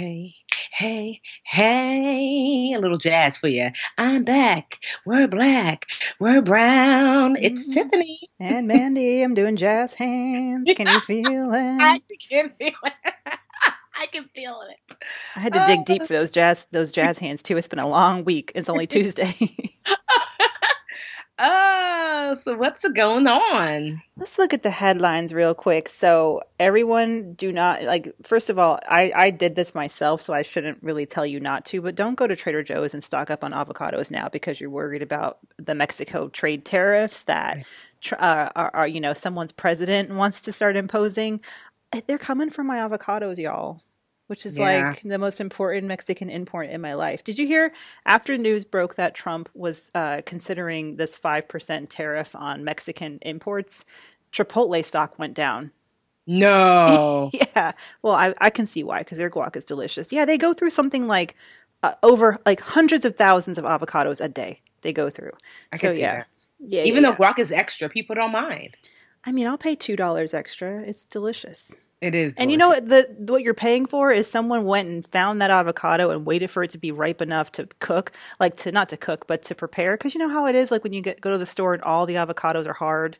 Hey, hey, hey, a little jazz for you. I'm back. We're black. We're brown. It's Mhm. Tiffany. And Mandy, I'm doing jazz hands. Can you feel it? I can feel it. I can feel it. I had to dig deep for those jazz those jazz hands too. It's been a long week. It's only Tuesday. Oh, so what's going on? Let's look at the headlines real quick. So, everyone, do not like. First of all, I I did this myself, so I shouldn't really tell you not to. But don't go to Trader Joe's and stock up on avocados now because you're worried about the Mexico trade tariffs that uh, are, are you know someone's president wants to start imposing. They're coming for my avocados, y'all. Which is Yeah. like the most important Mexican import in my life. Did you hear after news broke that Trump was uh, considering this 5% tariff on Mexican imports? Chipotle stock went down. No. Yeah. Well, I, I can see why because their guac is delicious. Yeah, they go through something like uh, over like hundreds of thousands of avocados a day. They go through. I so can see yeah. that. Yeah. Even yeah, though guac is extra, people don't mind. I mean, I'll pay two dollars extra. It's delicious. It is. And you know delicious. what the what you're paying for is someone went and found that avocado and waited for it to be ripe enough to cook, like to not to cook, but to prepare. Because you know how it is, like when you get go to the store and all the avocados are hard,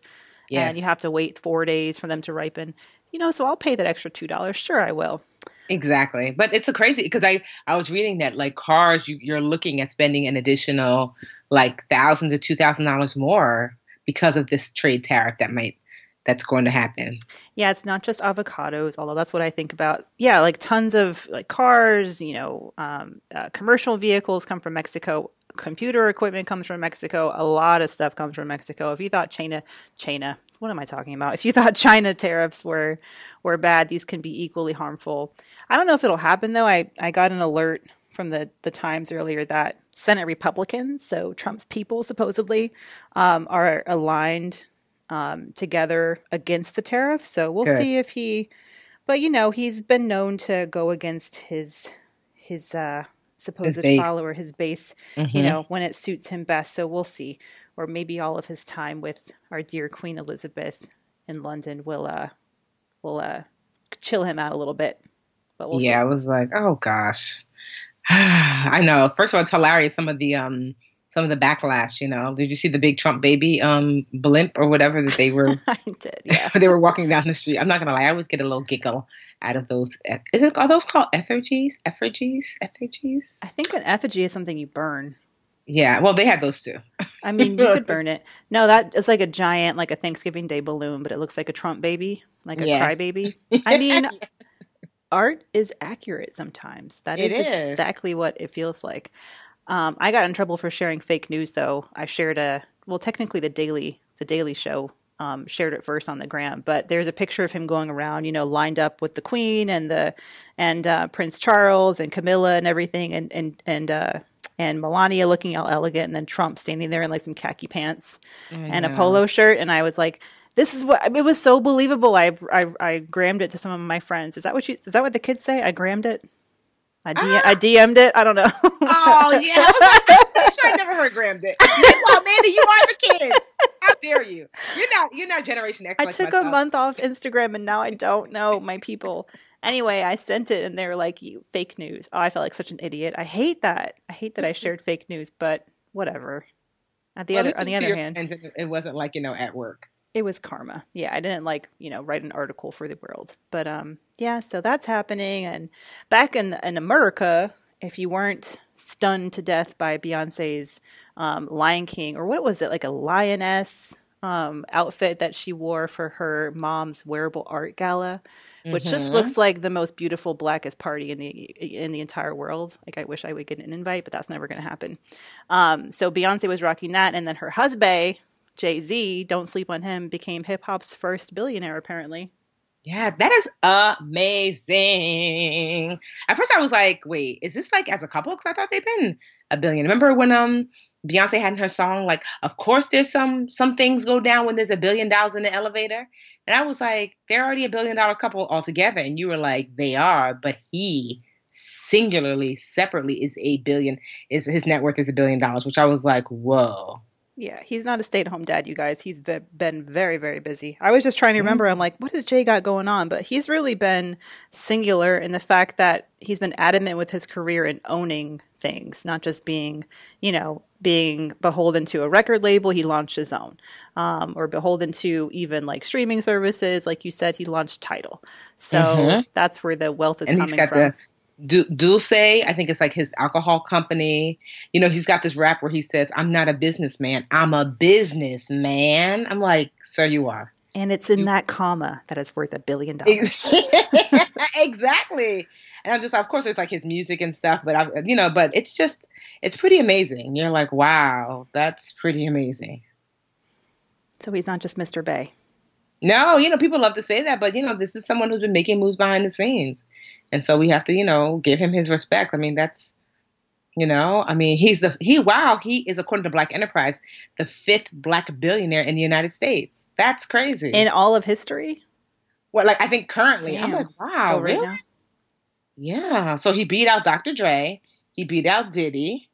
Yes. and you have to wait four days for them to ripen. You know, so I'll pay that extra two dollars. Sure, I will. Exactly, but it's a crazy because I I was reading that like cars you, you're looking at spending an additional like thousand to two thousand dollars more because of this trade tariff that might that's going to happen. Yeah, it's not just avocados, although that's what I think about. Yeah, like tons of like cars, you know, um, uh, commercial vehicles come from Mexico. Computer equipment comes from Mexico. A lot of stuff comes from Mexico. If you thought China, China, what am I talking about? If you thought China tariffs were were bad, these can be equally harmful. I don't know if it'll happen though. I I got an alert from the the Times earlier that Senate Republicans, so Trump's people supposedly, um, are aligned um, together against the tariff. So we'll Good. see if he. But you know, he's been known to go against his his uh, supposed base. follower, his base. You Mhm. know, when it suits him best. So we'll see. Or maybe all of his time with our dear Queen Elizabeth in London will uh will uh chill him out a little bit. But we'll yeah, I was like, oh gosh, I know. First of all, it's hilarious. Some of the um some of the backlash. You know, did you see the big Trump baby um blimp or whatever that they were. I did, yeah. they were walking down the street? I'm not gonna lie, I always get a little giggle out of those. Is it are those called effigies? Effigies? Effigies? I think an effigy is something you burn. Yeah. Well, they had those too. I mean, you could burn it. No, that is like a giant, like a Thanksgiving Day balloon, but it looks like a Trump baby, like a Yes. crybaby. I mean, art is accurate sometimes. That is, is. exactly what it feels like. Um, I got in trouble for sharing fake news, though. I shared a well, technically the Daily the Daily Show um, shared it first on the gram, but there's a picture of him going around, you know, lined up with the Queen and the and uh, Prince Charles and Camilla and everything, and and and uh, and Melania looking all elegant, and then Trump standing there in like some khaki pants and a polo shirt, and I was like. This is what it was so believable. I, I I grammed it to some of my friends. Is that what you? Is that what the kids say? I grammed it. I, D- ah! I DM'd it. I don't know. Oh yeah, I was like, I'm sure I never heard Graham did. Meanwhile, Mandy, you are the kid. How dare you? You're not. You're not Generation X. I like took a month off Instagram and now I don't know my people. Anyway, I sent it and they were like, "You fake news." Oh, I felt like such an idiot. I hate that. I hate that I mm-hmm. shared fake news, but whatever. At the Well, other, on the other hand, it wasn't like you know at work. It was karma. Yeah, I didn't like, you know, write an article for the world. But um yeah, so that's happening and back in in America, if you weren't stunned to death by Beyonce's um, Lion King or what was it, like a lioness um, outfit that she wore for her mom's wearable art gala, which mm-hmm. just looks like the most beautiful blackest party in the in the entire world. Like I wish I would get an invite, but that's never going to happen. Um, so Beyonce was rocking that, and then her husband Jay Z, don't sleep on him, became hip hop's first billionaire apparently. Yeah, that is amazing. At first, I was like, "Wait, is this like as a couple?" Because I thought they've been a billion. Remember when um Beyonce had in her song like, "Of course, there's some some things go down when there's a billion dollars in the elevator," and I was like, "They're already a billion dollar couple altogether," and you were like, "They are," but he singularly, separately, is a billion. Is his net worth is a billion dollars, which I was like, "Whoa." Yeah, he's not a stay at home dad, you guys. He's been, been very, very busy. I was just trying to remember, I'm like, what has Jay got going on? But he's really been singular in the fact that he's been adamant with his career in owning things, not just being, you know, being beholden to a record label. He launched his own, um, or beholden to even like streaming services. Like you said, he launched Tidal. So mm-hmm. that's where the wealth is and coming from. The- Du- D'ussé, I think it's like his alcohol company. You know, he's got this rap where he says, "I'm not a businessman. I'm a businessman." I'm like, "Sir, you are." And it's in that comma that it's worth a billion dollars. exactly. And I'm just, of course, it's like his music and stuff, but I, you know, but it's just, it's pretty amazing. You're like, wow, that's pretty amazing. So he's not just Mr. Bay. No, you know, people love to say that, but you know, this is someone who's been making moves behind the scenes. And so we have to, you know, give him his respect. I mean, that's, you know, I mean, he's the, he, wow, he is, according to Black Enterprise, the fifth black billionaire in the United States. That's crazy. In all of history? Well, like, I think currently, Damn. I'm like, wow, oh, really? Now? Yeah. So he beat out Dr. Dre. He beat out Diddy.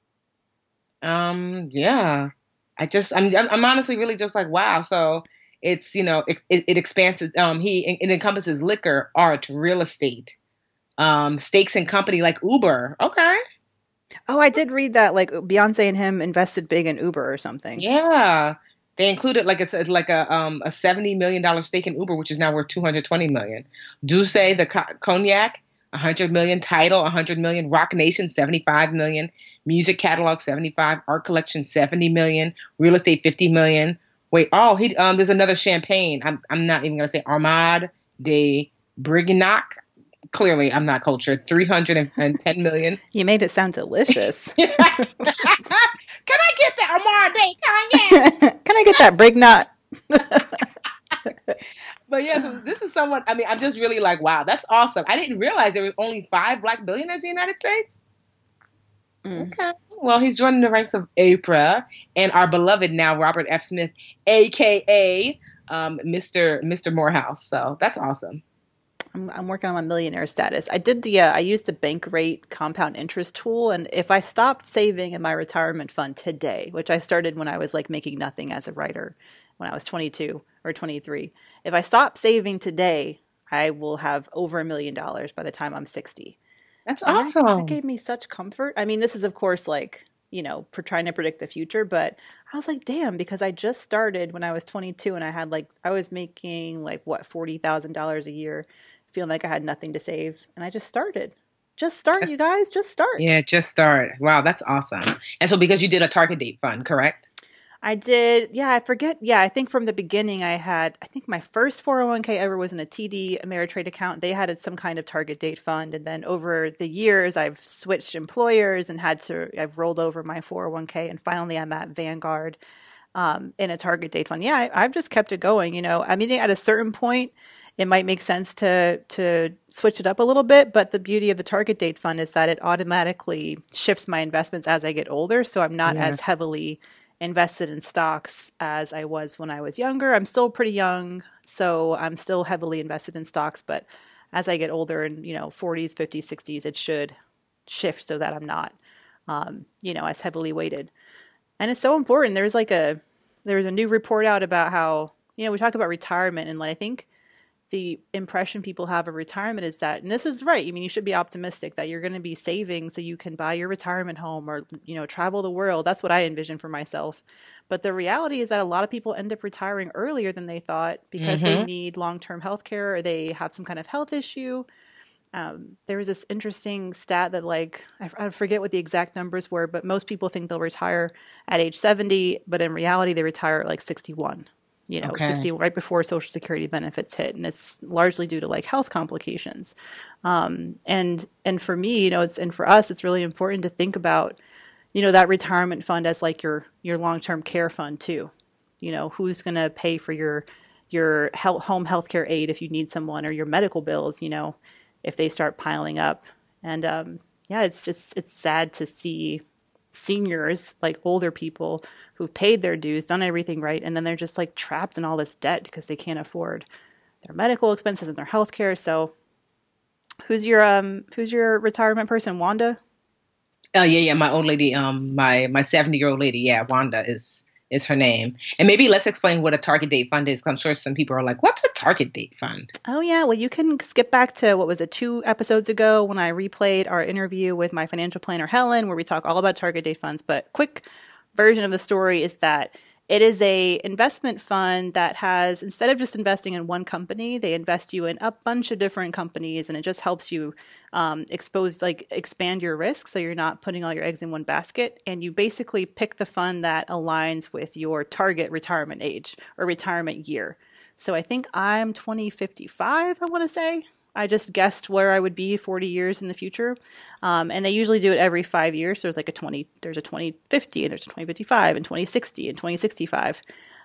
Um, yeah. I just, I'm, I'm honestly really just like, wow. So it's, you know, it, it, it expands, um, he, it encompasses liquor, art, real estate, um, stakes in company like Uber. Okay. Oh, I did read that. Like Beyonce and him invested big in Uber or something. Yeah, they included like it's like a um a seventy million dollar stake in Uber, which is now worth two hundred twenty million. D'ussé the co- cognac, hundred million. Tidal, hundred million. Roc Nation, seventy five million. Music catalog, seventy five. Art collection, seventy million. Real estate, fifty million. Wait, oh, he um, there's another champagne. I'm I'm not even gonna say Armand de Brignac clearly I'm not cultured. 310 million. You made it sound delicious. Can I get that Amar Day Can I get that Brignot? but yeah, so this is someone. I mean, I'm just really like, wow, that's awesome. I didn't realize there were only five black billionaires in the United States. Mm. Okay. Well, he's joining the ranks of Oprah and our beloved now Robert F. Smith, aka um, Mr. Mr. Morehouse. So that's awesome. I'm, I'm working on my millionaire status. I did the uh, I used the Bankrate compound interest tool, and if I stopped saving in my retirement fund today, which I started when I was like making nothing as a writer, when I was 22 or 23, if I stop saving today, I will have over a million dollars by the time I'm 60. That's and awesome. That, that gave me such comfort. I mean, this is of course like you know, for trying to predict the future. But I was like, damn, because I just started when I was 22 and I had like, I was making like what, $40,000 a year feeling like I had nothing to save. And I just started. Just start, you guys. Just start. Yeah, just start. Wow, that's awesome. And so because you did a target date fund, correct? I did. Yeah, I forget. Yeah, I think from the beginning I had, I think my first 401k ever was in a TD Ameritrade account. They had some kind of target date fund. And then over the years, I've switched employers and had to, I've rolled over my 401k. And finally, I'm at Vanguard um, in a target date fund. Yeah, I, I've just kept it going. You know, I mean, at a certain point, it might make sense to to switch it up a little bit. But the beauty of the target date fund is that it automatically shifts my investments as I get older, so I'm not yeah. as heavily invested in stocks as I was when I was younger. I'm still pretty young, so I'm still heavily invested in stocks, but as I get older in, you know, 40s, 50s, 60s, it should shift so that I'm not um, you know, as heavily weighted. And it's so important. There's like a there's a new report out about how, you know, we talk about retirement and like I think the impression people have of retirement is that and this is right i mean you should be optimistic that you're going to be saving so you can buy your retirement home or you know travel the world. That's what i envision for myself. But the reality is that a lot of people end up retiring earlier than they thought because mm-hmm. they need long-term health care or they have some kind of health issue. Um, there was this interesting stat that like I, I forget what the exact numbers were but most people think they'll retire at age 70 but in reality they retire at like 61 you know, okay. 60 right before social security benefits hit and it's largely due to like health complications. Um, and and for me, you know, it's and for us it's really important to think about you know that retirement fund as like your your long-term care fund too. You know, who's going to pay for your your health, home health care aid if you need someone or your medical bills, you know, if they start piling up. And um, yeah, it's just it's sad to see seniors, like older people who've paid their dues, done everything right, and then they're just like trapped in all this debt because they can't afford their medical expenses and their health care. So who's your um who's your retirement person? Wanda? Oh yeah, yeah, my old lady, um my my 70 year old lady, yeah, Wanda is is her name. And maybe let's explain what a target date fund is. I'm sure some people are like, what's a target date fund? Oh, yeah. Well, you can skip back to what was it, two episodes ago when I replayed our interview with my financial planner, Helen, where we talk all about target date funds. But quick version of the story is that it is a investment fund that has instead of just investing in one company, they invest you in a bunch of different companies, and it just helps you um, expose like expand your risk, so you're not putting all your eggs in one basket. And you basically pick the fund that aligns with your target retirement age or retirement year. So I think I'm 2055. I want to say I just guessed where I would be 40 years in the future. Um, and they usually do it every five years. So there's like a 20, there's a 2050 and there's a 2055 and 2060 and 2065.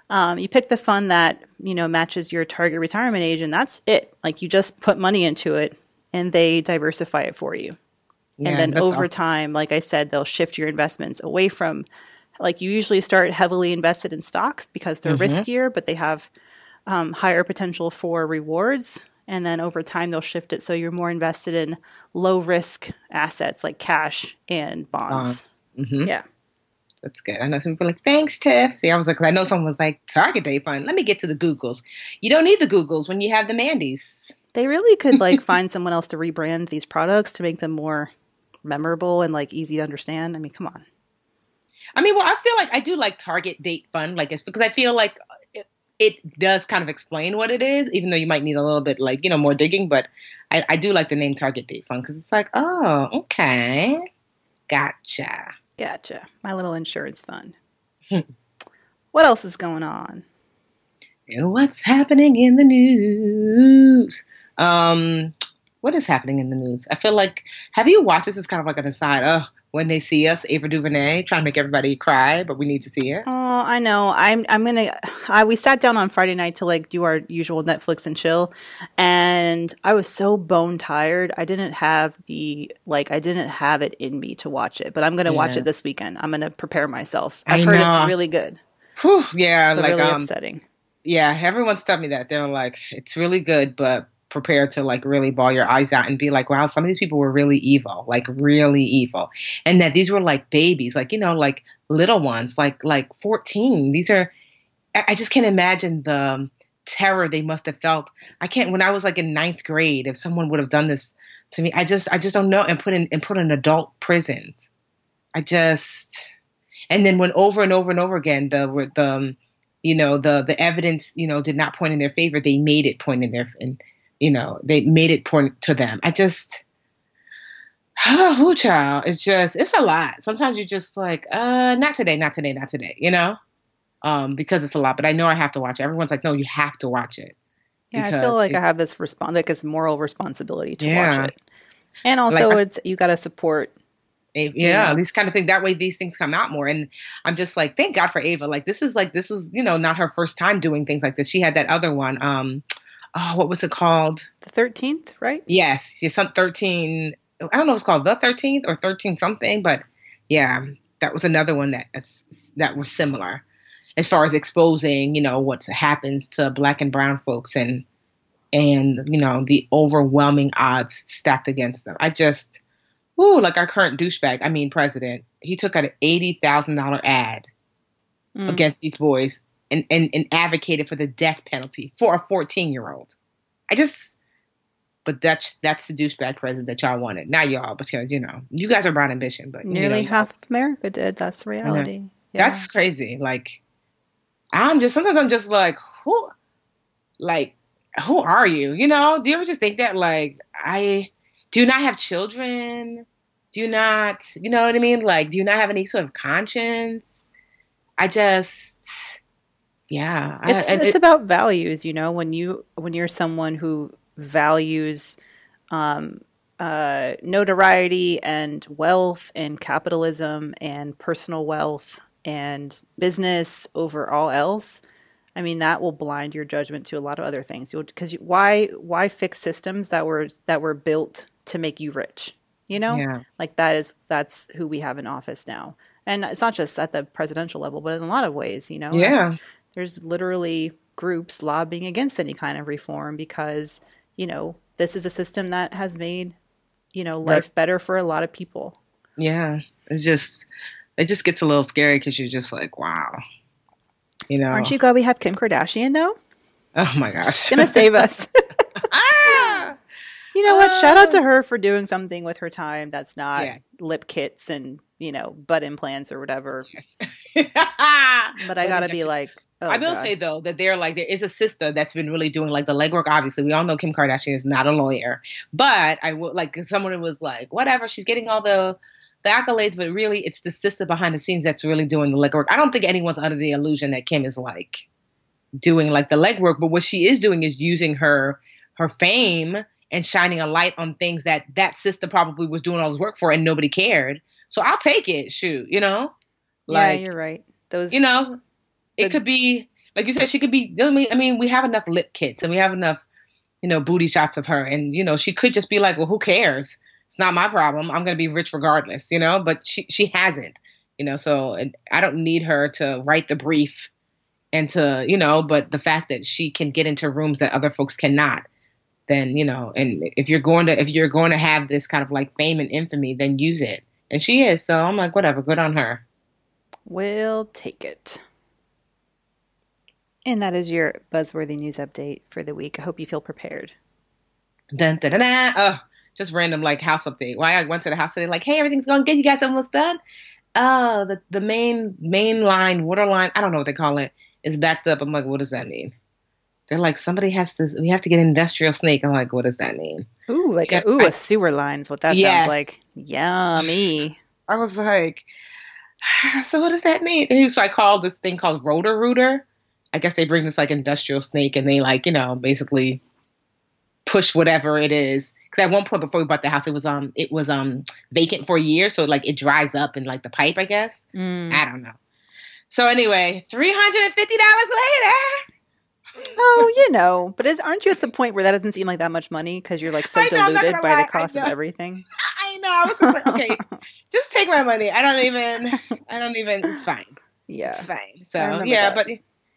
Um, you pick the fund that, you know, matches your target retirement age and that's it. Like you just put money into it and they diversify it for you. Yeah, and then over awesome. time, like I said, they'll shift your investments away from like you usually start heavily invested in stocks because they're mm-hmm. riskier, but they have um, higher potential for rewards and then over time they'll shift it so you're more invested in low risk assets like cash and bonds. Mm-hmm. Yeah. That's good. I know some people like, thanks, Tiff. See, I was like, I know someone was like, target date fund. Let me get to the Googles. You don't need the Googles when you have the Mandys. They really could like find someone else to rebrand these products to make them more memorable and like easy to understand. I mean, come on. I mean, well, I feel like I do like target date fund, like it's because I feel like it does kind of explain what it is, even though you might need a little bit like, you know, more digging. But I, I do like the name Target Date Fund because it's like, oh, okay. Gotcha. Gotcha. My little insurance fund. what else is going on? What's happening in the news? Um, what is happening in the news? I feel like, have you watched this? It's kind of like an aside. Oh, when they see us, Ava DuVernay, trying to make everybody cry, but we need to see it. Oh, I know. I'm I'm gonna. I we sat down on Friday night to like do our usual Netflix and chill, and I was so bone tired. I didn't have the like. I didn't have it in me to watch it, but I'm gonna yeah. watch it this weekend. I'm gonna prepare myself. I've I heard know. it's really good. Whew, yeah, but like really um, upsetting. Yeah, everyone's told me that. They're like, it's really good, but prepared to like really ball your eyes out and be like, wow, some of these people were really evil, like really evil. And that these were like babies, like, you know, like little ones, like like 14. These are I just can't imagine the terror they must have felt. I can't when I was like in ninth grade, if someone would have done this to me, I just I just don't know and put in and put in adult prisons. I just and then when over and over and over again the the um, you know the the evidence you know did not point in their favor, they made it point in their in you know, they made it point to them. I just, oh, child, it's just, it's a lot. Sometimes you're just like, uh, not today, not today, not today, you know, um, because it's a lot. But I know I have to watch it. Everyone's like, no, you have to watch it. Yeah, I feel like I have this respons- like it's moral responsibility to yeah. watch it, and also like, it's you got to support Ava, yeah, yeah, these kind of things. That way, these things come out more. And I'm just like, thank God for Ava. Like, this is like, this is, you know, not her first time doing things like this. She had that other one. Um, oh, what was it called? The thirteenth, right? Yes, yes, some thirteen. I don't know it's called the thirteenth or thirteen something, but yeah, that was another one that that was similar as far as exposing, you know, what happens to black and brown folks and and you know the overwhelming odds stacked against them. I just, ooh, like our current douchebag. I mean, president. He took out an eighty thousand dollar ad mm. against these boys and, and, and advocated for the death penalty for a 14 year old. I just, but that's that's the douchebag president that y'all wanted. Not y'all, but you know, you guys are brown ambition, but nearly know, half of America did. That's the reality. Yeah. That's crazy. Like, I'm just sometimes I'm just like, who, like, who are you? You know? Do you ever just think that? Like, I do not have children. Do you not, you know what I mean? Like, do you not have any sort of conscience? I just, yeah. It's I, it's it, about values, you know. When you when you're someone who values um, uh, notoriety and wealth and capitalism and personal wealth and business over all else, I mean that will blind your judgment to a lot of other things. Because why why fix systems that were that were built to make you rich? You know, Yeah. like that is that's who we have in office now, and it's not just at the presidential level, but in a lot of ways. You know, Yeah. That's- there's literally groups lobbying against any kind of reform because you know this is a system that has made you know Right. life better for a lot of people. yeah. It's just, it just gets a little scary because you're just like, wow. You know? Aren't you glad we have Kim Kardashian though? Oh my gosh. She's gonna save us. ah! You know what? Shout out to Uh, her for doing something with her time that's not Yes. lip kits and you know butt implants or whatever. Yes. But I gotta be like, oh, I will God. say though that they're like there is a sister that's been really doing like the legwork. Obviously, we all know Kim Kardashian is not a lawyer, but I will like someone was like, whatever, she's getting all the the accolades, but really it's the sister behind the scenes that's really doing the legwork. I don't think anyone's under the illusion that Kim is like doing like the legwork, but what she is doing is using her her fame and shining a light on things that that sister probably was doing all this work for and nobody cared. So I'll take it. Shoot, you know, yeah, you're right. Those you know, it The- could be like you said. She could be. I mean, I mean, we have enough lip kits and we have enough, you know, booty shots of her, and you know, she could just be like, "Well, who cares? It's not my problem. I'm gonna be rich regardless," you know. But she she hasn't, you know. So I don't need her to write the brief and to you know. But the fact that she can get into rooms that other folks cannot, then you know. And if you're going to if you're going to have this kind of like fame and infamy, then use it. And she is. So I'm like, whatever. Good on her. We'll take it. And that is your buzzworthy news update for the week. I hope you feel prepared. Dun, dun, dun, dun. Oh, just random like house update. Why I went to the house today, like, hey, everything's going good. You guys almost done? Oh, the the main main line, water line, I don't know what they call it, is backed up. I'm like, what does that mean? They're like, somebody has to. We have to get an industrial snake. I'm like, what does that mean? Ooh, like Yeah, a, ooh, I- a sewer line's what that Yes. sounds like. Yummy. I was like, so what does that mean? And so I called this thing called Roto-Rooter. I guess they bring this like industrial snake and they like, you know, basically push whatever it is. Because at one point before we bought the house, it was um it was um vacant for a year, so like it dries up in like the pipe, I guess. Mm. I don't know. So anyway, three hundred and fifty dollars later. Oh, you know, but is, aren't you at the point where that doesn't seem like that much money because you're like so I know, diluted by lie, the cost of everything? I know. I was just like, okay, just take my money. I don't even. I don't even. It's fine. Yeah. It's fine. So yeah, that. but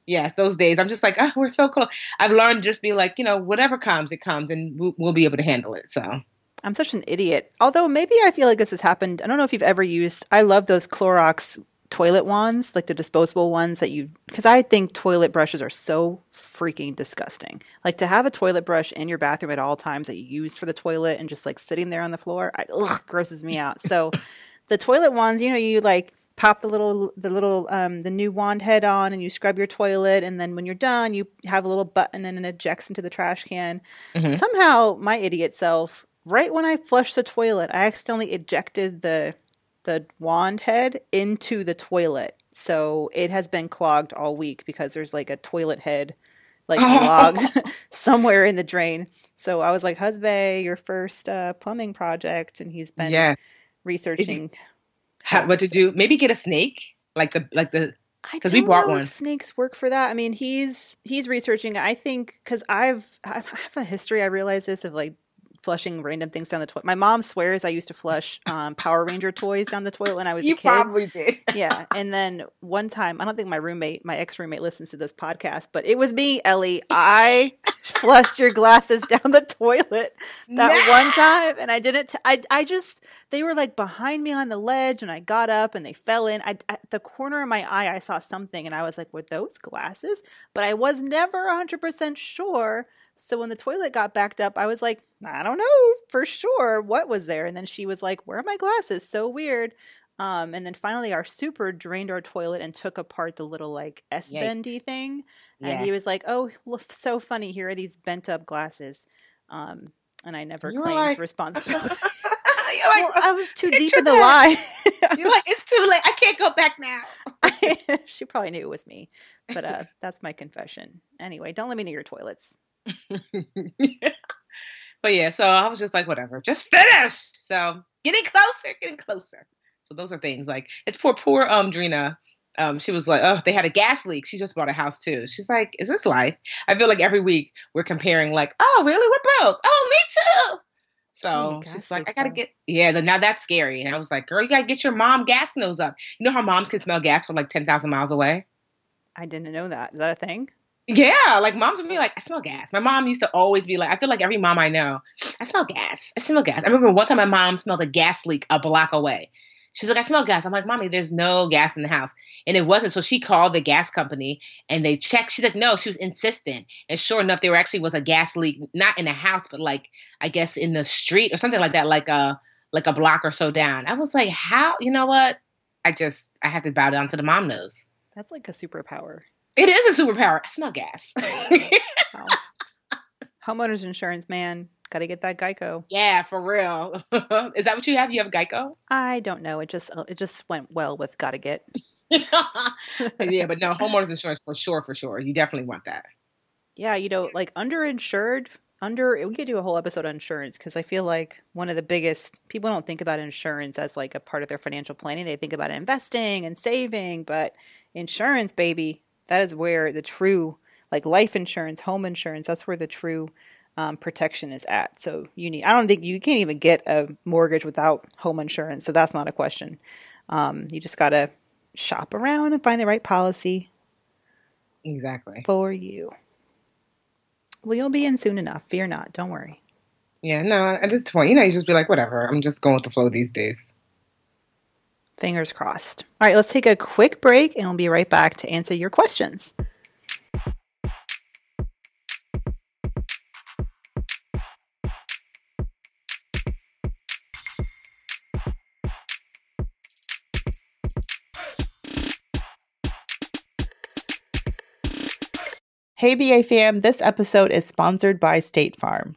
yeah, those days I'm just like, oh, we're so close. I've learned just be like, you know, whatever comes, it comes, and we'll, we'll be able to handle it. So I'm such an idiot. Although maybe I feel like this has happened. I don't know if you've ever used. I love those Clorox toilet wands, like the disposable ones that you. Because I think toilet brushes are so freaking disgusting. Like to have a toilet brush in your bathroom at all times that you use for the toilet and just like sitting there on the floor, I, ugh, grosses me out. So the toilet wands, you know, you like pop the little the little um the new wand head on and you scrub your toilet and then when you're done you have a little button and it ejects into the trash can. Mhm. somehow my idiot self right when i flushed the toilet i accidentally ejected the the wand head into the toilet. So it has been clogged all week because there's like a toilet head like clogged somewhere in the drain. So i was like husband your first uh, plumbing project and he's been yeah, researching How, what to do? Maybe get a snake, like the like the. I 'Cause don't we bought know one. snakes work for that. I mean, he's he's researching. I think because I've I have a history. I realize this of like flushing random things down the toilet. My mom swears I used to flush um, Power Ranger toys down the toilet when I was You a kid. probably did. yeah, and then one time, I don't think my roommate, my ex roommate, listens to this podcast, but it was me, Ellie. I flushed your glasses down the toilet that one time and i didn't t- I, I just they were like behind me on the ledge and i got up and they fell in I, at the corner of my eye i saw something and i was like were those glasses but i was never 100% sure So when the toilet got backed up, I was like, I don't know for sure what was there. And then she was like, Where are my glasses? So weird. Um, and then finally, our super drained our toilet and took apart the little like S bendy thing. And Yeah. he was like, "Oh, so funny. Here are these bent up glasses." Um, and I never You were claimed like- responsibility. you're like, well, I was too deep in the bag." lie. you're like, it's too late. I can't go back now. she probably knew it was me, but uh, that's my confession. Anyway, don't let me near your toilets. but yeah, so I was just like, whatever, just finish. So getting closer, getting closer. So those are things like it's poor, poor um Drina. Um, she was like, oh, they had a gas leak. She just bought a house too. She's like, is this life? I feel like every week we're comparing, like, oh, really? What broke? Oh, me too. So Oh, she's like, I gotta get, yeah. Now that's scary. And I was like, girl, you gotta get your mom gas nose up. You know how moms can smell gas from like ten thousand miles away. I didn't know that. Is that a thing? Yeah, like moms would be like, I smell gas. My mom used to always be like, I feel like every mom I know, I smell gas. I smell gas. I remember one time my mom smelled a gas leak a block away. She's like, I smell gas. I'm like, Mommy, there's no gas in the house. And it wasn't. So she called the gas company and they checked. She's like, no, she was insistent. And sure enough, there actually was a gas leak, not in the house, but like, I guess in the street or something like that, like a, like a block or so down. I was like, how, you know what? I just, I have to bow down to the mom nose. That's like a superpower. It is a superpower. I smell gas. Wow. Homeowners insurance, man. Got to get that Geico. Yeah, for real. Is that what you have? You have Geico? I don't know. It just it just went well with gotta get. yeah, but no, homeowners insurance for sure, for sure. You definitely want that. Yeah, you know, like underinsured, under we could do a whole episode on insurance because I feel like one of the biggest people don't think about insurance as like a part of their financial planning. They think about investing and saving, but insurance, baby, that is where the true like life insurance, home insurance, that's where the true um, protection is at. So you need. I don't think you can't even get a mortgage without home insurance. So that's not a question. Um, you just gotta shop around and find the right policy Exactly. for you. Well, you'll be in soon enough. Fear not. Don't worry. Yeah, no, at this point, you know, you just be like, whatever. I'm just going with the flow these days. Fingers crossed. All right, let's take a quick break and we'll be right back to answer your questions. Hey BA fam, this episode is sponsored by State Farm.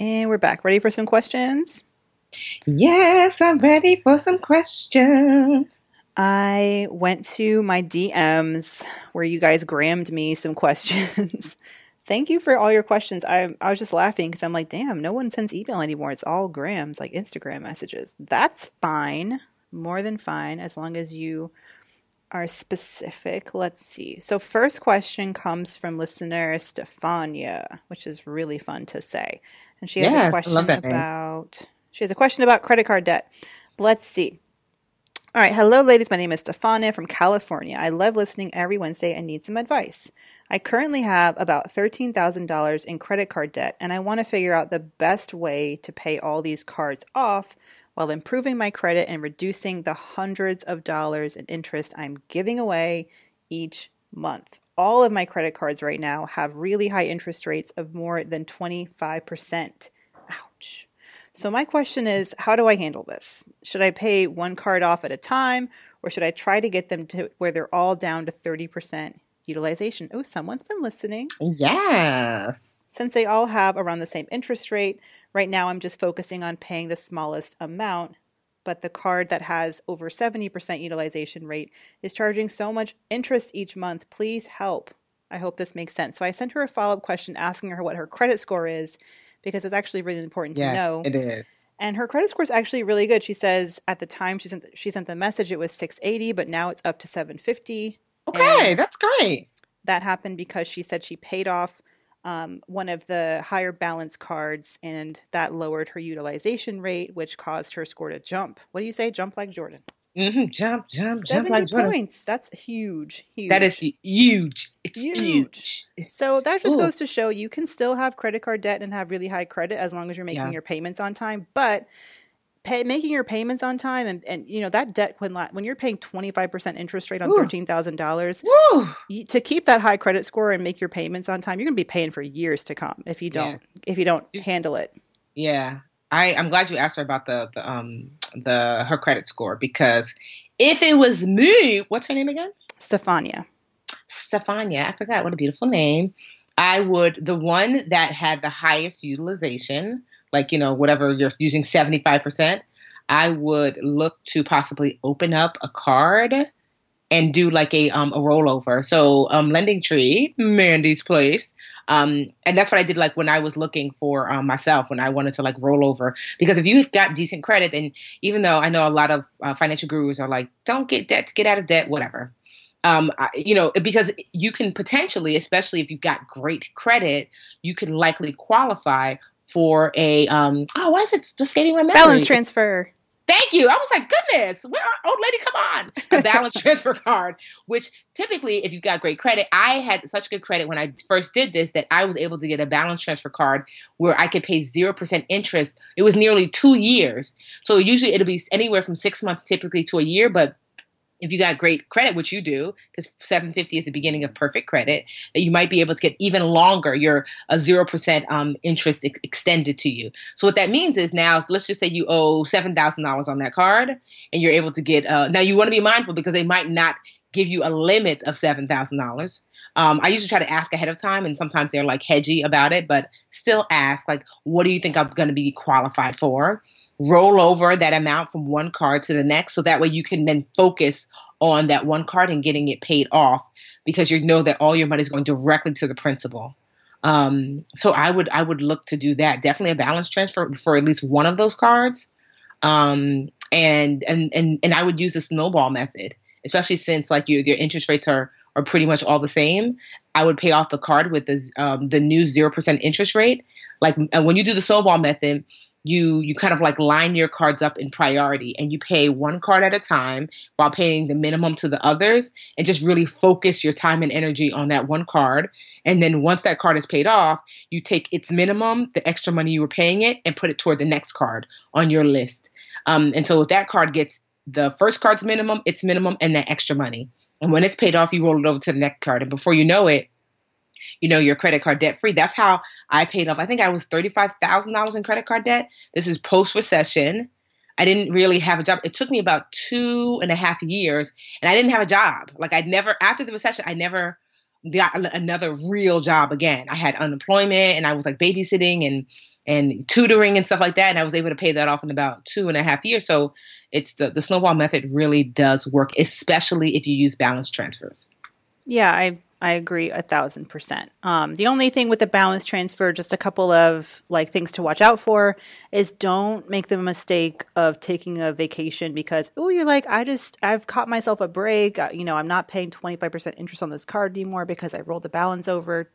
And we're back. Ready for some questions? Yes, I'm ready for some questions. I went to my DMs where you guys grammed me some questions. Thank you for all your questions. I I was just laughing because I'm like, damn, no one sends email anymore. It's all grams, like Instagram messages. That's fine, more than fine, as long as you are specific. Let's see. So first question comes from listener Stefania, which is really fun to say, and she has Yeah, a question that name. about. She has a question about credit card debt. Let's see. All right. Hello, ladies. My name is Stefania from California. I love listening every Wednesday and need some advice. I currently have about $13,000 in credit card debt, and I want to figure out the best way to pay all these cards off while improving my credit and reducing the hundreds of dollars in interest I'm giving away each month. All of my credit cards right now have really high interest rates of more than 25%. Ouch. So, my question is how do I handle this? Should I pay one card off at a time, or should I try to get them to where they're all down to 30% utilization. Oh, someone's been listening. Yeah. Since they all have around the same interest rate, right now I'm just focusing on paying the smallest amount. But the card that has over 70% utilization rate is charging so much interest each month. Please help. I hope this makes sense. So I sent her a follow up question asking her what her credit score is because it's actually really important yes, to know. It is. And her credit score is actually really good. She says at the time she sent she sent the message it was 680, but now it's up to 750. Okay, that's great. That happened because she said she paid off um, one of the higher balance cards, and that lowered her utilization rate, which caused her score to jump. What do you say? Jump like Jordan. Mm-hmm. Jump, jump, 70 jump like Jordan. points. That's huge. Huge. That is huge. It's Huge. huge. So that just Ooh. goes to show you can still have credit card debt and have really high credit as long as you're making Yeah. your payments on time. But pay, making your payments on time and, and you know that debt when when you're paying 25% interest rate on $13,000 to keep that high credit score and make your payments on time, you're going to be paying for years to come if you don't if you don't handle it. Yeah, I I'm glad you asked her about the the um the her credit score because if it was me, what's her name again? Stefania. Stefania. I forgot what a beautiful name. I would the one that had the highest utilization, like you know whatever you're using seventy five percent. I would look to possibly open up a card and do like a um a rollover. So um LendingTree, Mandy's place. Um, and that's what I did like when I was looking for um, myself when I wanted to like roll over because if you've got decent credit and even though I know a lot of uh, financial gurus are like don't get debt get out of debt whatever um, I, you know because you can potentially especially if you've got great credit you can likely qualify for a um, oh why is it just escaping my memory Balance transfer. Thank you. I was like, goodness, where old lady, come on. A balance transfer card, which typically, if you've got great credit, I had such good credit when I first did this that I was able to get a balance transfer card where I could pay 0% interest. It was nearly two years. So usually it'll be anywhere from six months typically to a year, but if you got great credit, which you do, because 750 is the beginning of perfect credit, that you might be able to get even longer your a zero percent um, interest ex- extended to you. So what that means is now, let's just say you owe seven thousand dollars on that card, and you're able to get. Uh, now you want to be mindful because they might not give you a limit of seven thousand dollars. Um, I usually try to ask ahead of time, and sometimes they're like hedgy about it, but still ask like, what do you think I'm going to be qualified for? Roll over that amount from one card to the next so that way you can then focus on that one card and getting it paid off because you know that all your money is going directly to the principal. Um, so i would i would look to do that. Definitely a balance transfer for at least one of those cards. Um, and and and and i would use the snowball method especially since like your your interest rates are are pretty much all the same. I would pay off the card with the um, the new 0% interest rate. Like uh, when you do the snowball method you you kind of like line your cards up in priority and you pay one card at a time while paying the minimum to the others and just really focus your time and energy on that one card. And then once that card is paid off you take its minimum the extra money you were paying it and put it toward the next card on your list. Um, and so if that card gets the first card's minimum its minimum and that extra money. And when it's paid off you roll it over to the next card. And before you know it you know, your credit card debt free. That's how I paid off. I think I was $35,000 in credit card debt. This is post recession. I didn't really have a job. It took me about two and a half years and I didn't have a job. Like I'd never, after the recession, I never got another real job again. I had unemployment and I was like babysitting and, and tutoring and stuff like that. And I was able to pay that off in about two and a half years. So it's the, the snowball method really does work, especially if you use balance transfers. Yeah, I I agree a thousand percent. Um, the only thing with the balance transfer, just a couple of like things to watch out for, is don't make the mistake of taking a vacation because oh, you're like I just I've caught myself a break. You know, I'm not paying twenty five percent interest on this card anymore because I rolled the balance over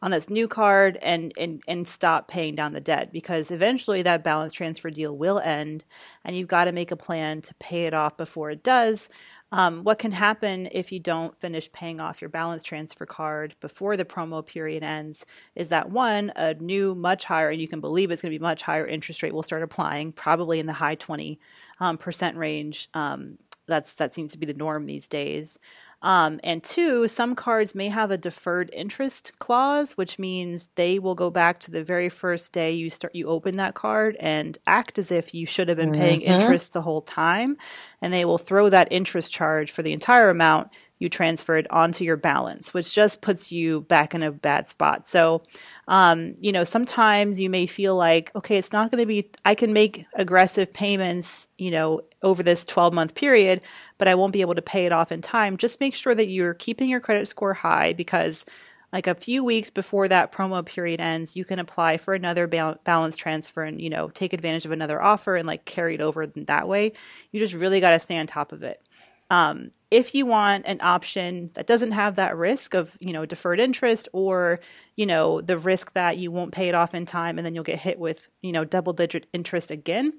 on this new card and and and stop paying down the debt because eventually that balance transfer deal will end and you've got to make a plan to pay it off before it does. Um, what can happen if you don't finish paying off your balance transfer card before the promo period ends is that one, a new, much higher, and you can believe it's going to be much higher interest rate will start applying, probably in the high 20 um, percent range. Um, that's that seems to be the norm these days. Um, and two, some cards may have a deferred interest clause, which means they will go back to the very first day you start you open that card and act as if you should have been paying Mhm. interest the whole time, and they will throw that interest charge for the entire amount you transferred onto your balance, which just puts you back in a bad spot. So, um, you know, sometimes you may feel like, okay, it's not going to be, I can make aggressive payments, you know, over this 12 month period, but I won't be able to pay it off in time. Just make sure that you're keeping your credit score high because like a few weeks before that promo period ends, you can apply for another balance transfer and, you know, take advantage of another offer and like carry it over that way. You just really got to stay on top of it. Um, if you want an option that doesn't have that risk of, you know, deferred interest or, you know, the risk that you won't pay it off in time and then you'll get hit with, you know, double digit interest again,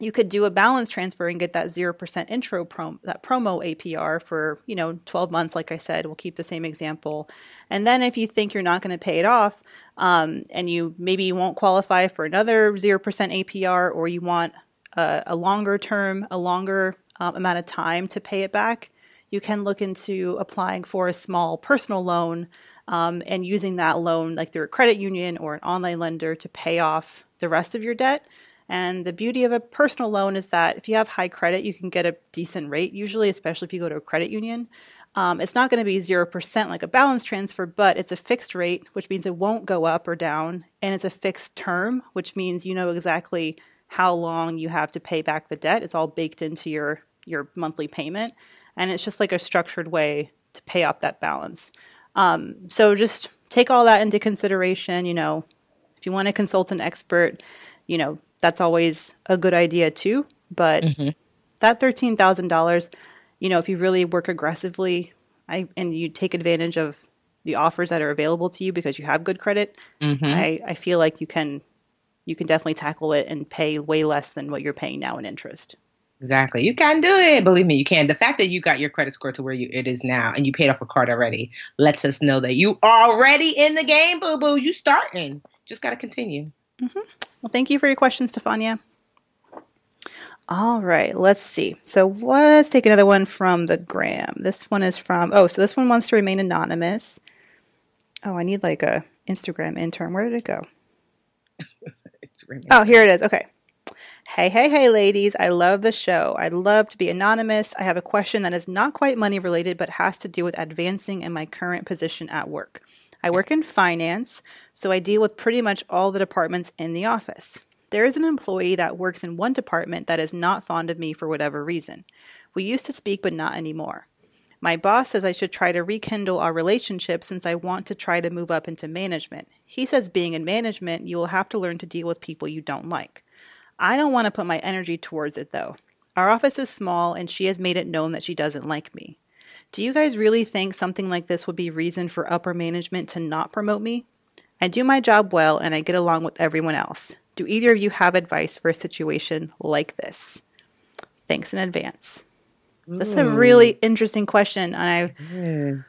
you could do a balance transfer and get that 0% intro prom- that promo APR for, you know, 12 months like I said, we'll keep the same example. And then if you think you're not going to pay it off um, and you maybe you won't qualify for another 0% APR or you want a, a longer term, a longer um, amount of time to pay it back, you can look into applying for a small personal loan um, and using that loan like through a credit union or an online lender to pay off the rest of your debt. And the beauty of a personal loan is that if you have high credit, you can get a decent rate, usually, especially if you go to a credit union. Um, it's not going to be 0% like a balance transfer, but it's a fixed rate, which means it won't go up or down. And it's a fixed term, which means you know exactly how long you have to pay back the debt. It's all baked into your, your monthly payment. And it's just like a structured way to pay off that balance. Um, so just take all that into consideration. You know, if you want to consult an expert, you know, that's always a good idea too. But mm-hmm. that thirteen thousand dollars, you know, if you really work aggressively, I and you take advantage of the offers that are available to you because you have good credit, mm-hmm. I, I feel like you can you can definitely tackle it and pay way less than what you're paying now in interest. Exactly. You can do it. Believe me, you can. The fact that you got your credit score to where you, it is now and you paid off a card already lets us know that you already in the game, boo boo. You starting. Just got to continue. Mm-hmm. Well, thank you for your question, Stefania. All right, let's see. So let's take another one from the gram. This one is from, oh, so this one wants to remain anonymous. Oh, I need like a Instagram intern. Where did it go? oh, here it is. Okay. Hey, hey, hey, ladies. I love the show. I'd love to be anonymous. I have a question that is not quite money related, but has to do with advancing in my current position at work. I work in finance, so I deal with pretty much all the departments in the office. There is an employee that works in one department that is not fond of me for whatever reason. We used to speak, but not anymore. My boss says I should try to rekindle our relationship since I want to try to move up into management. He says being in management, you will have to learn to deal with people you don't like. I don't want to put my energy towards it though. Our office is small and she has made it known that she doesn't like me. Do you guys really think something like this would be reason for upper management to not promote me? I do my job well and I get along with everyone else. Do either of you have advice for a situation like this? Thanks in advance. Ooh. That's a really hmm. interesting question. And I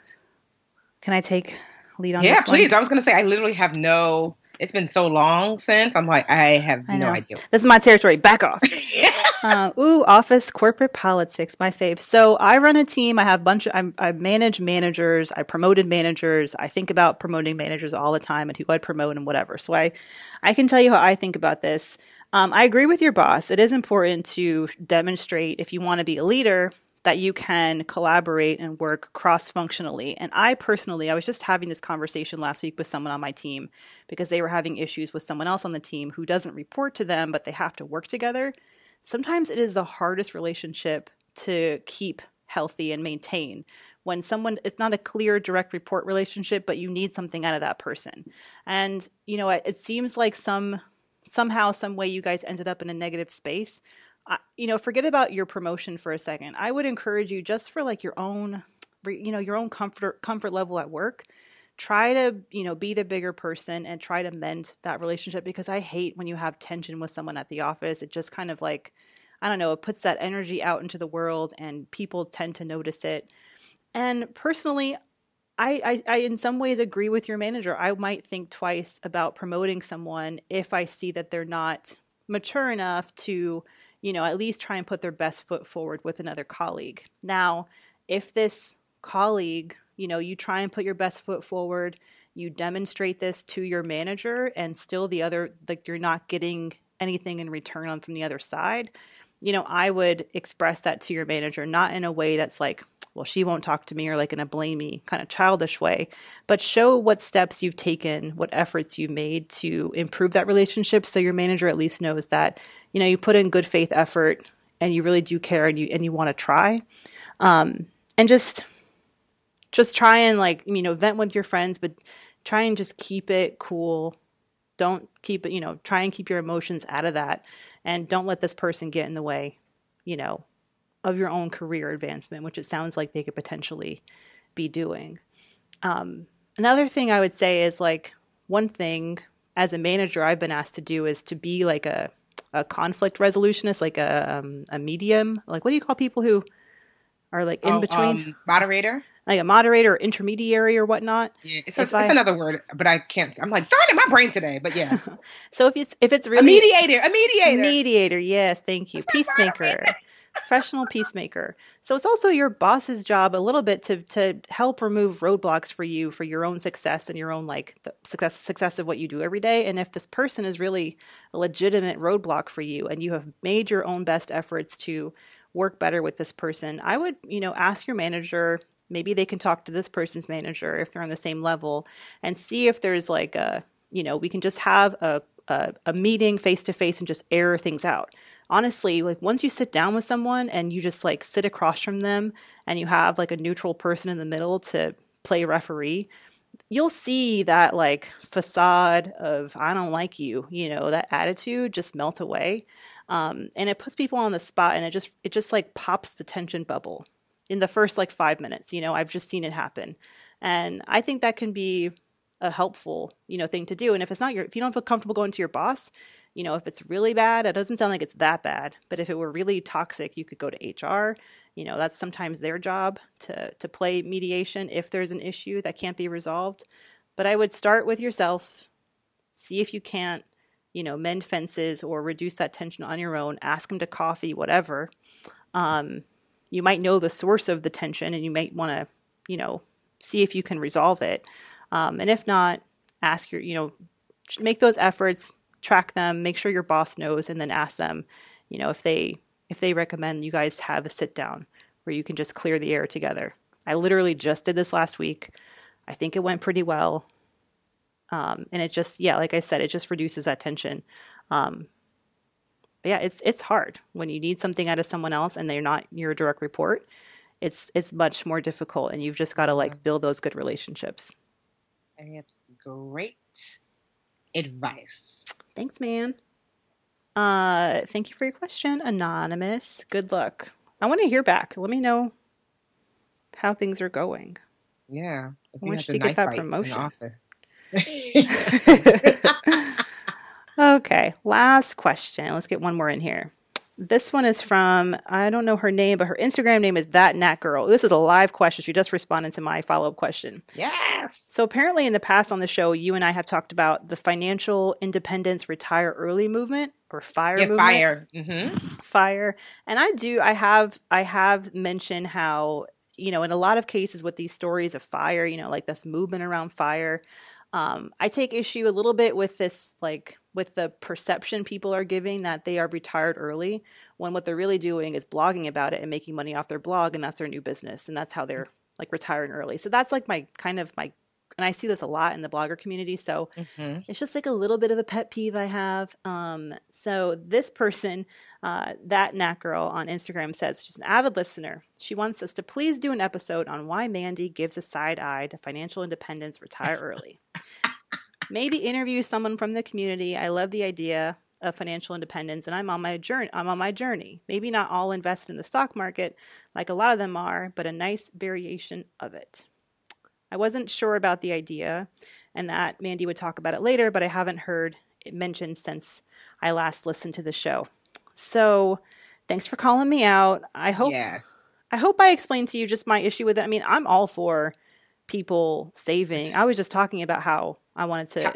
can I take lead on yeah, please. I was gonna say I literally have no it's been so long since I'm like I have I no idea. This is my territory. Back off. uh, ooh, office corporate politics, my fave. So I run a team. I have a bunch. Of, I, I manage managers. I promoted managers. I think about promoting managers all the time and who I'd promote and whatever. So I, I can tell you how I think about this. Um, I agree with your boss. It is important to demonstrate if you want to be a leader that you can collaborate and work cross functionally. And I personally, I was just having this conversation last week with someone on my team because they were having issues with someone else on the team who doesn't report to them, but they have to work together. Sometimes it is the hardest relationship to keep healthy and maintain when someone it's not a clear direct report relationship but you need something out of that person and you know it, it seems like some somehow some way you guys ended up in a negative space you know, forget about your promotion for a second. I would encourage you just for like your own, you know, your own comfort comfort level at work. Try to, you know, be the bigger person and try to mend that relationship because I hate when you have tension with someone at the office. It just kind of like, I don't know, it puts that energy out into the world and people tend to notice it. And personally, I, I, I, in some ways agree with your manager. I might think twice about promoting someone if I see that they're not mature enough to you know, at least try and put their best foot forward with another colleague. Now, if this colleague, you know, you try and put your best foot forward, you demonstrate this to your manager, and still the other, like you're not getting anything in return on from the other side, you know, I would express that to your manager, not in a way that's like, well, she won't talk to me or like in a blamey kind of childish way, but show what steps you've taken, what efforts you've made to improve that relationship so your manager at least knows that, you know, you put in good faith effort and you really do care and you and you want to try. Um, and just just try and like, you know, vent with your friends, but try and just keep it cool. Don't keep it, you know, try and keep your emotions out of that and don't let this person get in the way, you know, of your own career advancement, which it sounds like they could potentially be doing. Um, another thing I would say is like one thing as a manager I've been asked to do is to be like a a conflict resolutionist, like a um, a medium. Like what do you call people who are like in oh, between? Um, moderator. Like a moderator, or intermediary, or whatnot. Yeah, it's, a, it's I, another word, but I can't. I'm like darn it, my brain today. But yeah. so if it's if it's really a mediator, a mediator, mediator. Yes, thank you, peacemaker professional peacemaker. So it's also your boss's job a little bit to to help remove roadblocks for you for your own success and your own like the success success of what you do every day. And if this person is really a legitimate roadblock for you and you have made your own best efforts to work better with this person, I would, you know, ask your manager maybe they can talk to this person's manager if they're on the same level and see if there's like a you know we can just have a a, a meeting face to face and just air things out honestly, like once you sit down with someone and you just like sit across from them and you have like a neutral person in the middle to play referee, you'll see that like facade of I don't like you, you know, that attitude just melt away. Um, and it puts people on the spot and it just it just like pops the tension bubble in the first like five minutes. You know, I've just seen it happen. And I think that can be a helpful, you know, thing to do. And if it's not your if you don't feel comfortable going to your boss, you know, if it's really bad, it doesn't sound like it's that bad. But if it were really toxic, you could go to HR. You know, that's sometimes their job to to play mediation if there's an issue that can't be resolved. But I would start with yourself. See if you can't, you know, mend fences or reduce that tension on your own. Ask them to coffee, whatever. Um, you might know the source of the tension, and you might want to, you know, see if you can resolve it. Um, and if not, ask your, you know, make those efforts track them, make sure your boss knows, and then ask them, you know, if they if they recommend you guys have a sit down where you can just clear the air together. I literally just did this last week. I think it went pretty well. Um, and it just, yeah, like I said, it just reduces that tension. Um, yeah, it's it's hard when you need something out of someone else and they're not your direct report. It's it's much more difficult, and you've just got to like build those good relationships. I think it's great advice. Thanks, man. Uh, thank you for your question, anonymous. Good luck. I want to hear back. Let me know how things are going. Yeah, I want you to get that promotion. okay, last question. Let's get one more in here. This one is from, I don't know her name, but her Instagram name is That Nat Girl. This is a live question. She just responded to my follow up question. Yes. So, apparently, in the past on the show, you and I have talked about the financial independence retire early movement or fire yeah, movement. Fire. Mm-hmm. Fire. And I do, I have, I have mentioned how, you know, in a lot of cases with these stories of fire, you know, like this movement around fire, um, I take issue a little bit with this, like with the perception people are giving that they are retired early, when what they're really doing is blogging about it and making money off their blog, and that's their new business, and that's how they're like retiring early. So that's like my kind of my and I see this a lot in the blogger community. So mm-hmm. it's just like a little bit of a pet peeve I have. Um, so this person, uh, that Nat girl on Instagram says she's an avid listener. She wants us to please do an episode on why Mandy gives a side eye to financial independence, retire early. Maybe interview someone from the community. I love the idea of financial independence and I'm on my journey I'm on my journey. Maybe not all invest in the stock market like a lot of them are, but a nice variation of it. I wasn't sure about the idea and that Mandy would talk about it later, but I haven't heard it mentioned since I last listened to the show. So, thanks for calling me out. I hope yeah. I hope I explained to you just my issue with it. I mean, I'm all for people saving. I was just talking about how I wanted to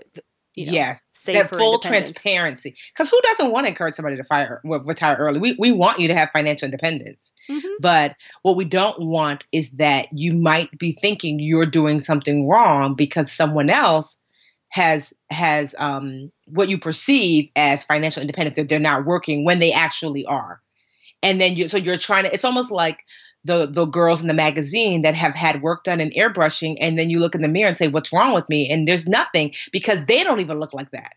you know, yes, that full transparency. Because who doesn't want to encourage somebody to fire well, retire early? We we want you to have financial independence, mm-hmm. but what we don't want is that you might be thinking you're doing something wrong because someone else has has um, what you perceive as financial independence that they're not working when they actually are, and then you so you're trying to. It's almost like the the girls in the magazine that have had work done in airbrushing and then you look in the mirror and say what's wrong with me and there's nothing because they don't even look like that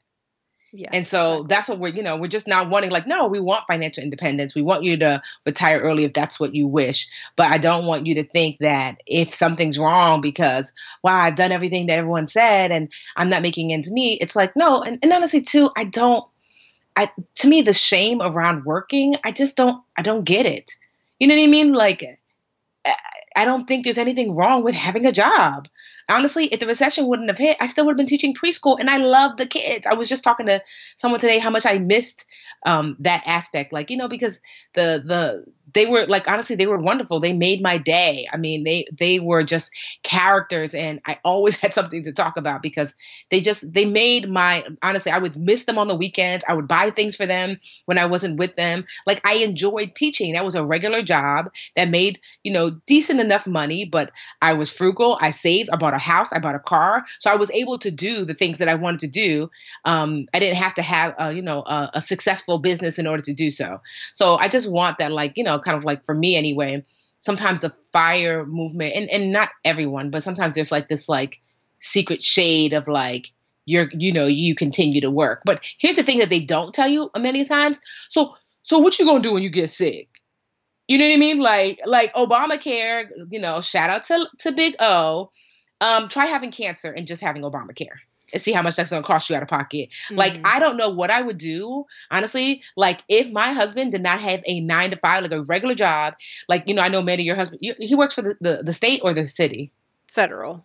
Yes, and so exactly. that's what we're, you know, we're just not wanting like, no, we want financial independence. We want you to retire early if that's what you wish. But I don't want you to think that if something's wrong because, wow, I've done everything that everyone said and I'm not making ends meet. It's like, no. And, and honestly, too, I don't, I, to me, the shame around working, I just don't, I don't get it. You know what I mean? Like, I don't think there's anything wrong with having a job honestly, if the recession wouldn't have hit, I still would have been teaching preschool and I love the kids. I was just talking to someone today how much I missed um, that aspect. Like, you know, because the the they were like honestly they were wonderful. They made my day. I mean they they were just characters and i always had something to talk about because they just they made my honestly i would miss them on the weekends. I would buy things for them when i wasn't with them. Like i enjoyed teaching. That was a regular job that made you know decent enough money but i was frugal. I saved. I bought a house i bought a car so i was able to do the things that i wanted to do um, i didn't have to have a, you know a, a successful business in order to do so so i just want that like you know kind of like for me anyway, sometimes the fire movement and, and not everyone, but sometimes there's like this like secret shade of like you're you know, you continue to work. But here's the thing that they don't tell you many times. So so what you gonna do when you get sick? You know what I mean? Like like Obamacare, you know, shout out to to Big O. Um, try having cancer and just having Obamacare and see how much that's going to cost you out of pocket. Mm-hmm. Like, I don't know what I would do, honestly. Like, if my husband did not have a nine to five, like a regular job, like, you know, I know many of your husband, you, he works for the, the, the, state or the city? Federal.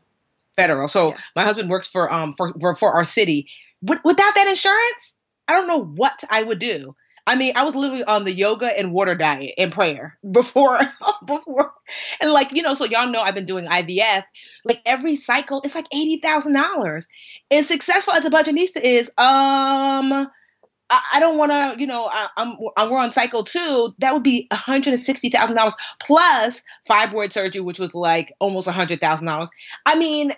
Federal. So yeah. my husband works for, um, for, for, for our city. without that insurance, I don't know what I would do. I mean, I was literally on the yoga and water diet and prayer before, before, and like you know, so y'all know I've been doing IVF. Like every cycle, it's like eighty thousand dollars. As successful as the Budgetnista is, um, I, don't want to, you know, I, am I'm, we're on cycle two. That would be one hundred and sixty thousand dollars plus fibroid surgery, which was like almost a hundred thousand dollars. I mean,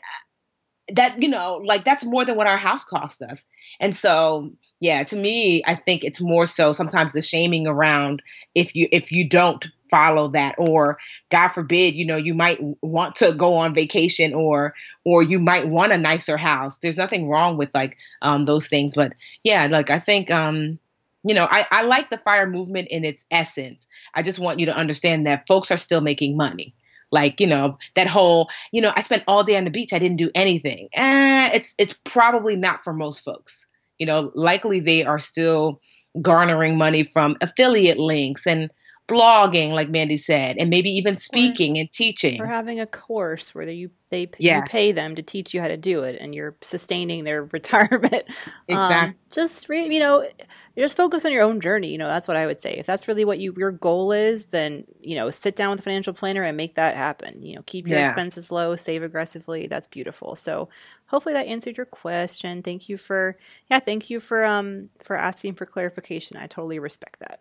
that you know, like that's more than what our house cost us, and so yeah, to me, I think it's more so sometimes the shaming around if you if you don't follow that or god forbid you know you might want to go on vacation or or you might want a nicer house. There's nothing wrong with like um those things but yeah like i think um you know i i like the fire movement in its essence. I just want you to understand that folks are still making money. Like you know that whole you know i spent all day on the beach. I didn't do anything. Eh, it's it's probably not for most folks you know, likely they are still garnering money from affiliate links. And blogging, like Mandy said, and maybe even speaking or, and teaching, or having a course where you they yes. you pay them to teach you how to do it, and you're sustaining their retirement. Exactly. Um, just re- you know, just focus on your own journey. You know, that's what I would say. If that's really what you your goal is, then you know, sit down with a financial planner and make that happen. You know, keep your yeah. expenses low, save aggressively. That's beautiful. So hopefully that answered your question. Thank you for yeah, thank you for um for asking for clarification. I totally respect that.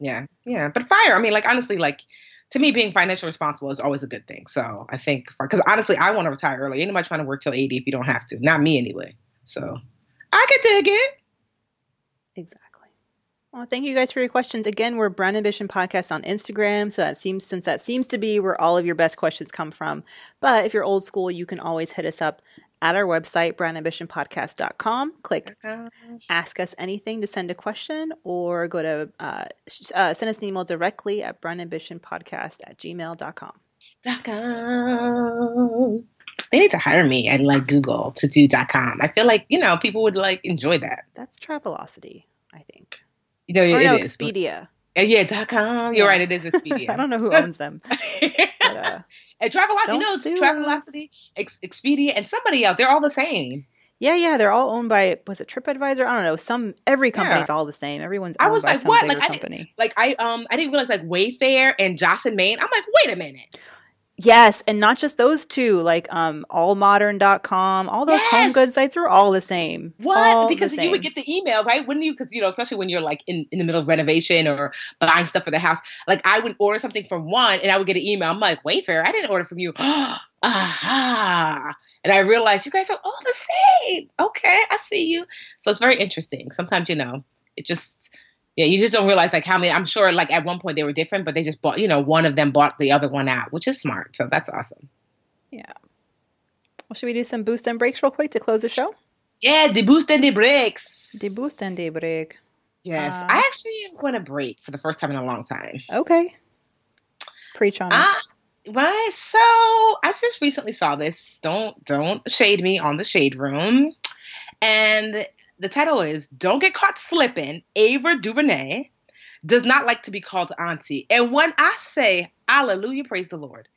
Yeah, yeah. But fire, I mean, like honestly, like to me, being financially responsible is always a good thing. So I think, because honestly, I want to retire early. Anybody trying to work till 80 if you don't have to. Not me anyway. So I could dig it. Exactly. Well, thank you guys for your questions. Again, we're Brown Ambition Podcast on Instagram. So that seems, since that seems to be where all of your best questions come from. But if you're old school, you can always hit us up at our website, brownambitionpodcast.com. Click Ask Us Anything to send a question or go to uh, uh, send us an email directly at brownambitionpodcast at gmail.com. .com. They need to hire me at like Google to do .com. I feel like, you know, people would like enjoy that. That's Travelocity, I think. You know, it no, is. Expedia. But, yeah, .com. You're yeah. right, it is Expedia. I don't know who owns them. but, uh, and Travelocity, you know, Travelocity, Ex- Expedia, and somebody else. They're all the same. Yeah, yeah, they're all owned by was it TripAdvisor? I don't know. Some every company's yeah. all the same. Everyone's I was like, what? Like I, like I um I didn't realize like Wayfair and Joss and Main. I'm like, wait a minute. Yes, and not just those two, like um allmodern.com, all those yes! home good sites are all the same. What? All because you would get the email, right? Wouldn't you? Because you know, especially when you're like in, in the middle of renovation or buying stuff for the house. Like I would order something from one and I would get an email. I'm like, Wayfair, I didn't order from you. Aha. And I realized you guys are all the same. Okay, I see you. So it's very interesting. Sometimes, you know, it just Yeah, you just don't realize like how many. I'm sure like at one point they were different, but they just bought. You know, one of them bought the other one out, which is smart. So that's awesome. Yeah. Well, should we do some boost and breaks real quick to close the show? Yeah, the boost and the breaks. The boost and the break. Yes, Uh, I actually am going to break for the first time in a long time. Okay. Preach on it. Ah, right. So I just recently saw this. Don't don't shade me on the shade room, and the title is "Don't Get Caught Slipping." Ava DuVernay does not like to be called auntie, and when I say Hallelujah, praise the Lord,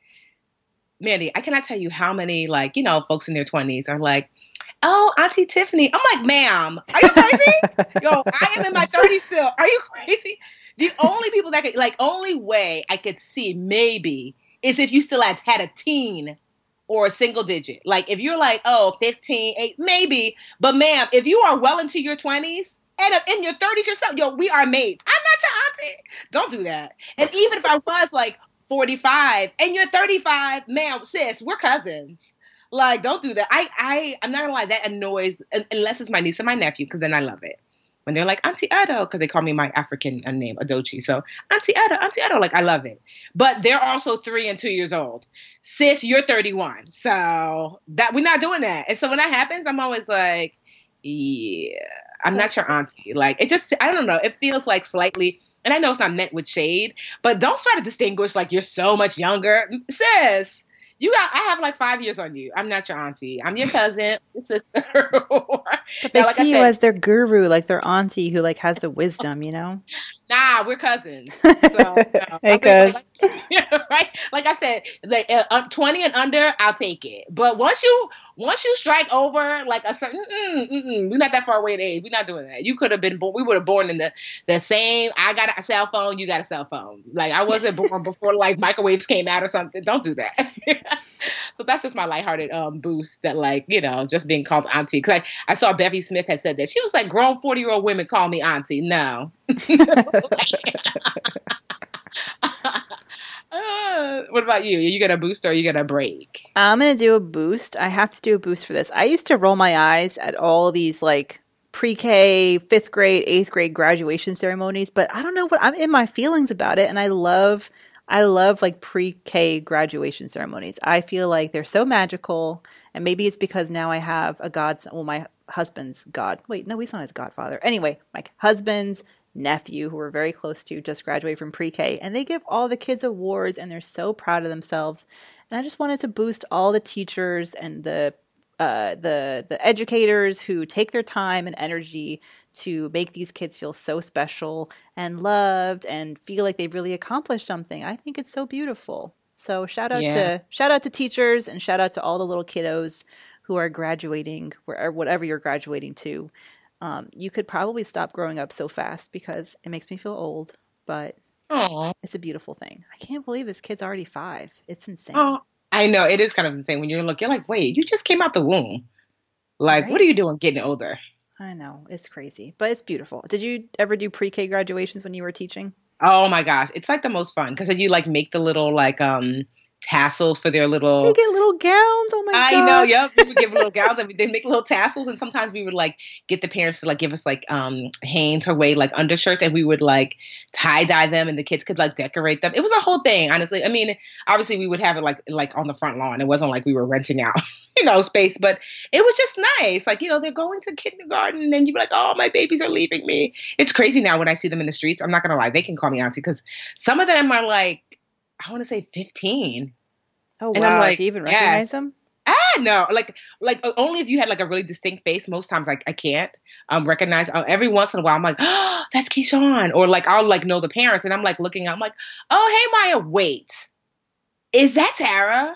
Mandy, I cannot tell you how many like you know folks in their twenties are like. Oh, Auntie Tiffany. I'm like, ma'am, are you crazy? Yo, I am in my 30s still. Are you crazy? The only people that could, like, only way I could see maybe is if you still had had a teen or a single digit. Like, if you're like, oh, 15, 8, maybe. But, ma'am, if you are well into your 20s and in your 30s yourself, yo, we are mates. I'm not your auntie. Don't do that. And even if I was like 45 and you're 35, ma'am, sis, we're cousins. Like, don't do that. I, I, I'm not gonna lie, that annoys unless it's my niece and my nephew, because then I love it. When they're like Auntie Edo, because they call me my African uh, name, Adochi. So Auntie Edo, Auntie Edo, like I love it. But they're also three and two years old. Sis, you're 31, so that we're not doing that. And so when that happens, I'm always like, yeah, I'm not your auntie. Like it just, I don't know. It feels like slightly. And I know it's not meant with shade, but don't try to distinguish like you're so much younger. Sis, you got I have like five years on you. I'm not your auntie. I'm your cousin, your sister. But they Now, like see you as their guru, like their auntie who like has the wisdom, you know? Nah, we're cousins. So, no. Hey, cuz. like, right? Like I said, like uh, uh, twenty and under, I'll take it. But once you once you strike over like a certain, mm, mm, mm, we're not that far away in age. We're not doing that. You could have been born. We would have born in the the same. I got a cell phone. You got a cell phone. Like I wasn't born before like microwaves came out or something. Don't do that. so that's just my lighthearted um boost. That like you know just being called auntie. Because I, I saw Bevy Smith had said that she was like grown forty year old women call me auntie. No. Uh, what about you? Are you gonna boost or are you gonna break? I'm gonna do a boost. I have to do a boost for this. I used to roll my eyes at all these like pre-K, fifth grade, eighth grade graduation ceremonies, but I don't know what I'm in my feelings about it, and I love, I love like pre-K graduation ceremonies. I feel like they're so magical, and maybe it's because now I have a godson. Well, my husband's god. Wait, no, he's not his godfather. Anyway, my husband's nephew who we're very close to just graduated from pre-K and they give all the kids awards and they're so proud of themselves and I just wanted to boost all the teachers and the uh, the the educators who take their time and energy to make these kids feel so special and loved and feel like they've really accomplished something. I think it's so beautiful. So shout out Yeah. to shout out to teachers and shout out to all the little kiddos who are graduating where whatever you're graduating to. Um, you could probably stop growing up so fast because it makes me feel old, but Oh, it's a beautiful thing. I can't believe this kid's already five. It's insane. oh, I know it is kind of insane when you're you're like, wait, you just came out the womb. Like, what are you doing getting older? I know it's crazy, but it's beautiful. Did you ever do pre-K graduations when you were teaching? Oh my gosh, it's like the most fun because then you like make the little like um tassels for their little. They get little gowns. Oh my I god! I know, yep. We would give little gowns and they make little tassels, and sometimes we would like get the parents to like give us like um Hanes or way like undershirts, and we would like tie dye them, and the kids could like decorate them. It was a whole thing, honestly. I mean, obviously we would have it like like on the front lawn. It wasn't like we were renting out, you know, space, but it was just nice. Like you know, they're going to kindergarten, and you'd be like, oh, my babies are leaving me. It's crazy now when I see them in the streets. I'm not gonna lie, they can call me auntie because some of them are like. I want to say 15. Oh And I'm wow! like, Do you even recognize them? Ah, no, like, like only if you had like a really distinct face. Most times, I, I can't um recognize. Uh, every once in a while, I'm like, oh, that's Keyshawn, or like I'll like know the parents, and I'm like looking, I'm like, oh, hey, Maya, wait, is that Tara?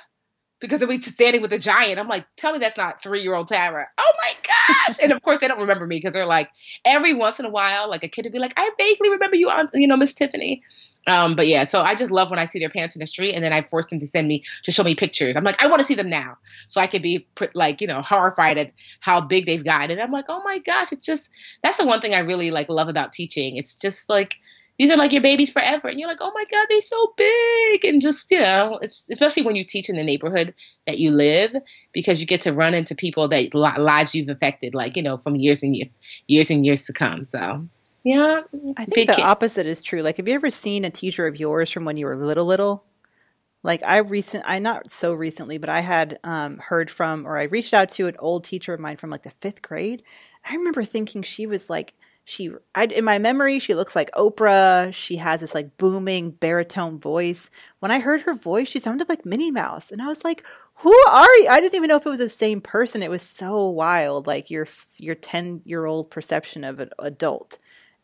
Because be standing with a giant. I'm like, tell me that's not three year old Tara. Oh my gosh! and of course, they don't remember me because they're like, every once in a while, like a kid would be like, I vaguely remember you, Aunt, you know, Miss Tiffany. Um, but yeah, so I just love when I see their pants in the street, and then I force them to send me to show me pictures. I'm like, I want to see them now, so I could be like, you know, horrified at how big they've gotten. And I'm like, oh my gosh, it's just that's the one thing I really like love about teaching. It's just like these are like your babies forever, and you're like, oh my god, they're so big, and just you know, especially when you teach in the neighborhood that you live because you get to run into people that lives you've affected, like you know, from years and years, years and years to come. So Yeah, I think the kid. opposite is true. Like, have you ever seen a teacher of yours from when you were little, little? Like, I recent, I not so recently, but I had um, heard from, or I reached out to an old teacher of mine from like the fifth grade. I remember thinking she was like, she, I, in my memory, she looks like Oprah. She has this like booming baritone voice. When I heard her voice, she sounded like Minnie Mouse, and I was like, who are you? I didn't even know if it was the same person. It was so wild, like your your ten year old perception of an adult,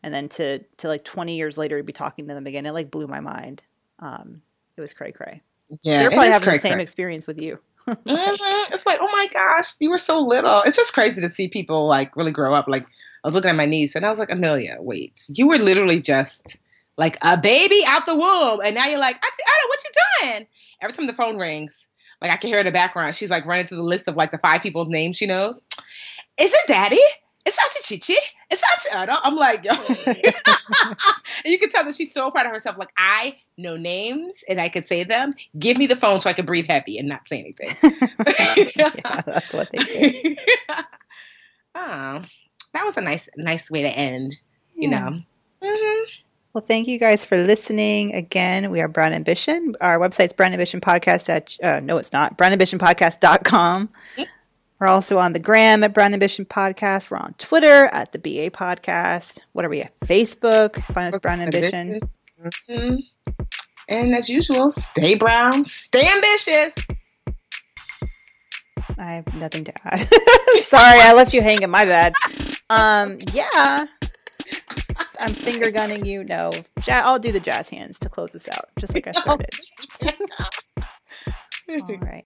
and then to to like twenty years later be talking to them again. It like blew my mind. Um, it was cray cray. Yeah, they're probably having the same experience with you. mm-hmm. It's like, oh my gosh, you were so little. It's just crazy to see people like really grow up. Like I was looking at my niece, and I was like, Amelia, wait, you were literally just like a baby out the womb, and now you're like, I, I know what you doing. Every time the phone rings, like I can hear in the background, she's like running through the list of like the five people's names she knows. Is it Daddy? It's Auntie Chichi. It's Auntie Anna. I'm like, yo. and you can tell that she's so proud of herself. Like, I know names and I could say them. Give me the phone so I can breathe heavy and not say anything. yeah, that's what they do. oh, that was a nice, nice way to end. You know. Mm-hmm. Well, thank you guys for listening. Again, we are Brown Ambition. Our website's Brown Ambition Podcast at, uh, no, it's not, brownambitionpodcast.com. We're also on the gram at Brown Ambition Podcast. We're on Twitter at the BA Podcast. What are we at? Facebook. Find us Brown Ambition. Mm-hmm. And as usual, stay brown, stay ambitious. I have nothing to add. Sorry, I left you hanging. My bad. Um, yeah. I'm finger gunning you. No, I'll do the jazz hands to close this out, just like I started. All right.